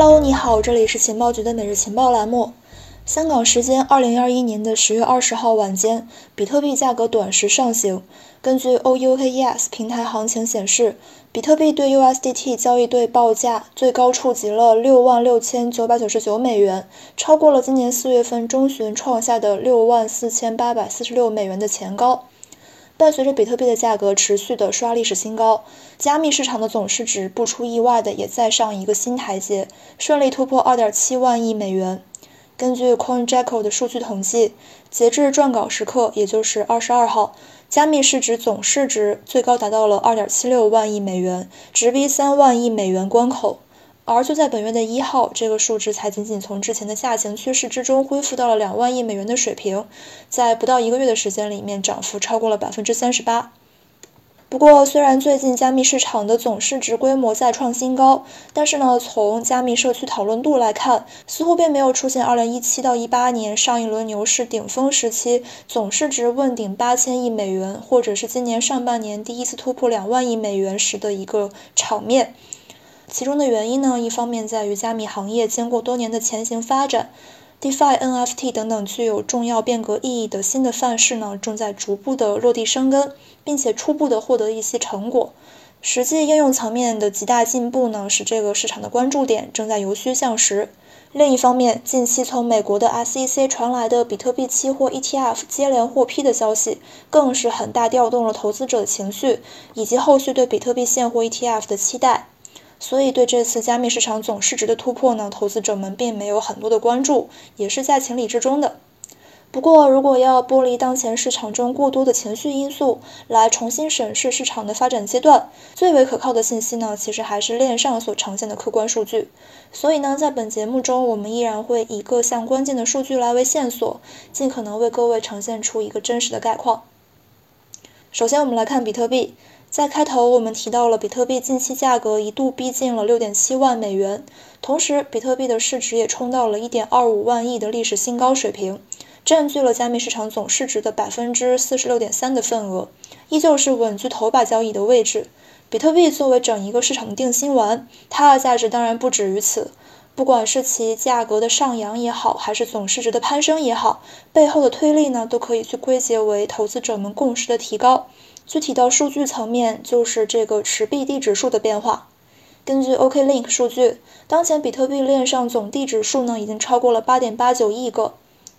Hello，你好，这里是情报局的每日情报栏目。香港时间二零二一年的十月二十号晚间，比特币价格短时上行。根据 OUKES 平台行情显示，比特币对 USDT 交易对报价最高触及了六万六千九百九十九美元，超过了今年四月份中旬创下的六万四千八百四十六美元的前高。伴随着比特币的价格持续的刷历史新高，加密市场的总市值不出意外的也再上一个新台阶，顺利突破二点七万亿美元。根据 CoinJekyll 的数据统计，截至撰稿时刻，也就是二十二号，加密市值总市值最高达到了二点七六万亿美元，直逼三万亿美元关口。而就在本月的一号，这个数值才仅仅从之前的下行趋势之中恢复到了两万亿美元的水平，在不到一个月的时间里面，涨幅超过了百分之三十八。不过，虽然最近加密市场的总市值规模再创新高，但是呢，从加密社区讨论度来看，似乎并没有出现二零一七到一八年上一轮牛市顶峰时期总市值问鼎八千亿美元，或者是今年上半年第一次突破两万亿美元时的一个场面。其中的原因呢，一方面在于加密行业经过多年的前行发展，DeFi、NFT 等等具有重要变革意义的新的范式呢，正在逐步的落地生根，并且初步的获得一些成果。实际应用层面的极大进步呢，使这个市场的关注点正在由虚向实。另一方面，近期从美国的 SEC 传来的比特币期货 ETF 接连获批的消息，更是很大调动了投资者的情绪，以及后续对比特币现货 ETF 的期待。所以，对这次加密市场总市值的突破呢，投资者们并没有很多的关注，也是在情理之中的。不过，如果要剥离当前市场中过多的情绪因素，来重新审视市场的发展阶段，最为可靠的信息呢，其实还是链上所呈现的客观数据。所以呢，在本节目中，我们依然会以各项关键的数据来为线索，尽可能为各位呈现出一个真实的概况。首先，我们来看比特币。在开头，我们提到了比特币近期价格一度逼近了六点七万美元，同时比特币的市值也冲到了一点二五万亿的历史新高水平，占据了加密市场总市值的百分之四十六点三的份额，依旧是稳居头把交椅的位置。比特币作为整一个市场的定心丸，它的价值当然不止于此。不管是其价格的上扬也好，还是总市值的攀升也好，背后的推力呢，都可以去归结为投资者们共识的提高。具体到数据层面，就是这个持币地址数的变化。根据 OKLink 数据，当前比特币链上总地址数呢已经超过了8.89亿个。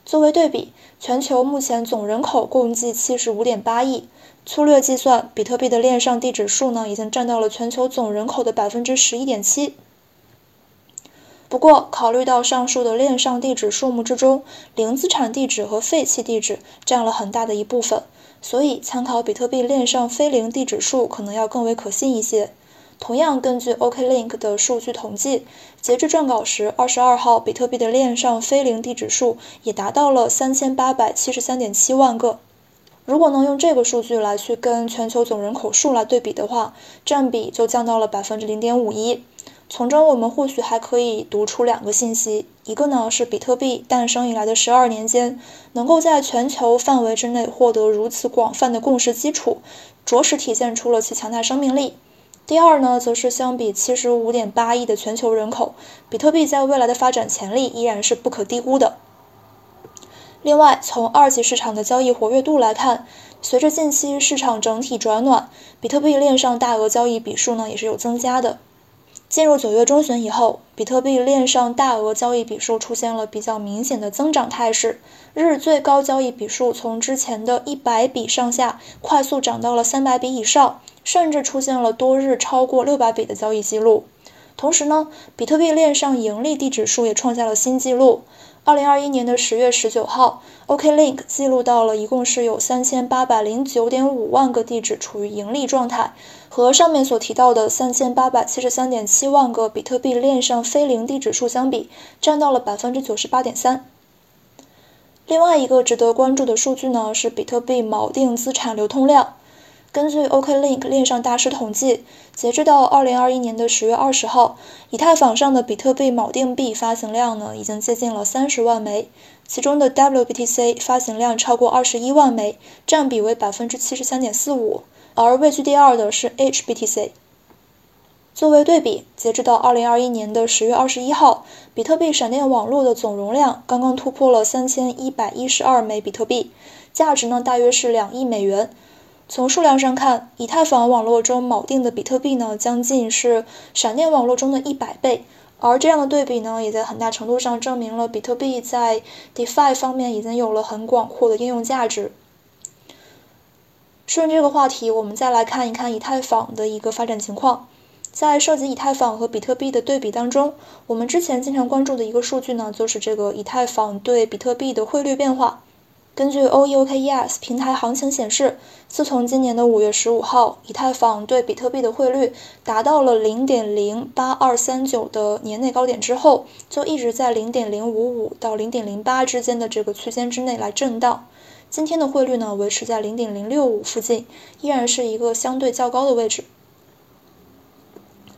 作为对比，全球目前总人口共计75.8亿，粗略计算，比特币的链上地址数呢已经占到了全球总人口的11.7%。不过，考虑到上述的链上地址数目之中，零资产地址和废弃地址占了很大的一部分。所以，参考比特币链上非零地址数可能要更为可信一些。同样，根据 OKLink 的数据统计，截至撰稿时，二十二号，比特币的链上非零地址数也达到了三千八百七十三点七万个。如果能用这个数据来去跟全球总人口数来对比的话，占比就降到了百分之零点五一。从中，我们或许还可以读出两个信息：一个呢是比特币诞生以来的十二年间，能够在全球范围之内获得如此广泛的共识基础，着实体现出了其强大生命力；第二呢，则是相比七十五点八亿的全球人口，比特币在未来的发展潜力依然是不可低估的。另外，从二级市场的交易活跃度来看，随着近期市场整体转暖，比特币链上大额交易笔数呢也是有增加的。进入九月中旬以后，比特币链上大额交易笔数出现了比较明显的增长态势，日最高交易笔数从之前的一百笔上下快速涨到了三百笔以上，甚至出现了多日超过六百笔的交易记录。同时呢，比特币链上盈利地址数也创下了新纪录。二零二一年的十月十九号，OKLink 记录到了一共是有三千八百零九点五万个地址处于盈利状态，和上面所提到的三千八百七十三点七万个比特币链上非零地址数相比，占到了百分之九十八点三。另外一个值得关注的数据呢，是比特币锚定资产流通量。根据 OKLink 链上大师统计，截至到二零二一年的十月二十号，以太坊上的比特币锚定币发行量呢，已经接近了三十万枚，其中的 WBTC 发行量超过二十一万枚，占比为百分之七十三点四五，而位居第二的是 HBTC。作为对比，截止到二零二一年的十月二十一号，比特币闪电网络的总容量刚刚突破了三千一百一十二枚比特币，价值呢大约是两亿美元。从数量上看，以太坊网络中锚定的比特币呢，将近是闪电网络中的一百倍。而这样的对比呢，也在很大程度上证明了比特币在 DeFi 方面已经有了很广阔的应用价值。顺这个话题，我们再来看一看以太坊的一个发展情况。在涉及以太坊和比特币的对比当中，我们之前经常关注的一个数据呢，就是这个以太坊对比特币的汇率变化。根据 OEOKES 平台行情显示，自从今年的五月十五号，以太坊对比特币的汇率达到了零点零八二三九的年内高点之后，就一直在零点零五五到零点零八之间的这个区间之内来震荡。今天的汇率呢，维持在零点零六五附近，依然是一个相对较高的位置。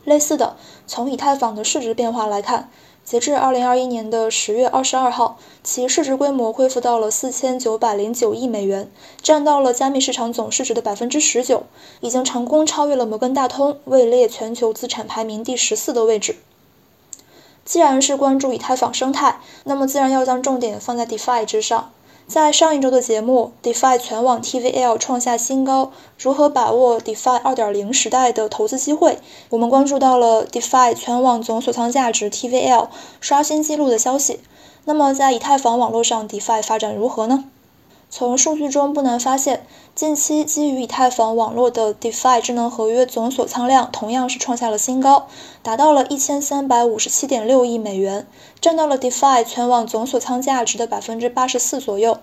类似的，从以太坊的市值变化来看。截至二零二一年的十月二十二号，其市值规模恢复到了四千九百零九亿美元，占到了加密市场总市值的百分之十九，已经成功超越了摩根大通，位列全球资产排名第十四的位置。既然是关注以太坊生态，那么自然要将重点放在 DeFi 之上。在上一周的节目，DeFi 全网 TVL 创下新高，如何把握 DeFi 2.0时代的投资机会？我们关注到了 DeFi 全网总锁仓价值 TVL 刷新记录的消息。那么在以太坊网络上，DeFi 发展如何呢？从数据中不难发现，近期基于以太坊网络的 DeFi 智能合约总锁仓量同样是创下了新高，达到了一千三百五十七点六亿美元，占到了 DeFi 全网总锁仓价值的百分之八十四左右。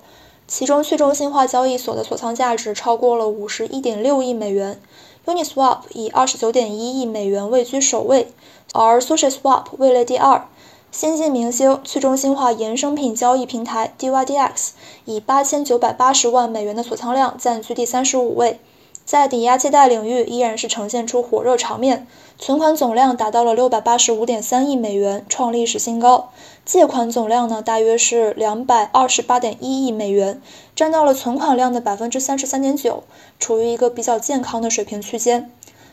其中去中心化交易所的锁仓价值超过了五十一点六亿美元，Uniswap 以二十九点一亿美元位居首位，而 SushiSwap 位列第二。先进明星去中心化衍生品交易平台 DYDX 以八千九百八十万美元的锁仓量暂居第三十五位，在抵押借贷领域依然是呈现出火热场面，存款总量达到了六百八十五点三亿美元，创历史新高，借款总量呢大约是两百二十八点一亿美元，占到了存款量的百分之三十三点九，处于一个比较健康的水平区间。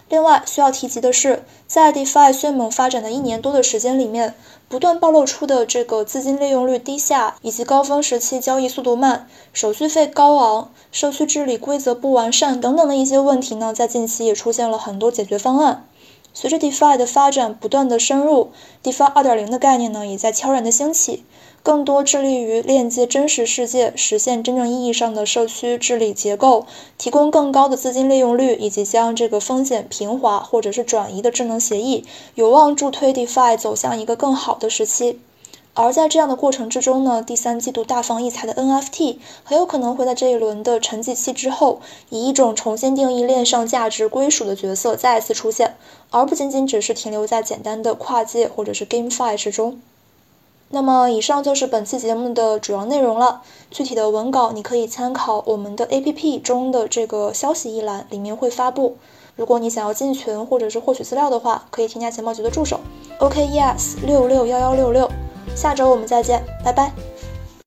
另外需要提及的是，在 DeFi 迅猛发展的一年多的时间里面，不断暴露出的这个资金利用率低下，以及高峰时期交易速度慢、手续费高昂、社区治理规则不完善等等的一些问题呢，在近期也出现了很多解决方案。随着 DeFi 的发展不断的深入，DeFi 2.0的概念呢，也在悄然的兴起。更多致力于链接真实世界，实现真正意义上的社区治理结构，提供更高的资金利用率，以及将这个风险平滑或者是转移的智能协议，有望助推 DeFi 走向一个更好的时期。而在这样的过程之中呢，第三季度大放异彩的 NFT 很有可能会在这一轮的沉寂期之后，以一种重新定义链上价值归属的角色再次出现，而不仅仅只是停留在简单的跨界或者是 GameFi 之中。那么，以上就是本期节目的主要内容了。具体的文稿你可以参考我们的 APP 中的这个消息一栏，里面会发布。如果你想要进群或者是获取资料的话，可以添加钱包局的助手 OKES 六六幺幺六六。下周我们再见，拜拜。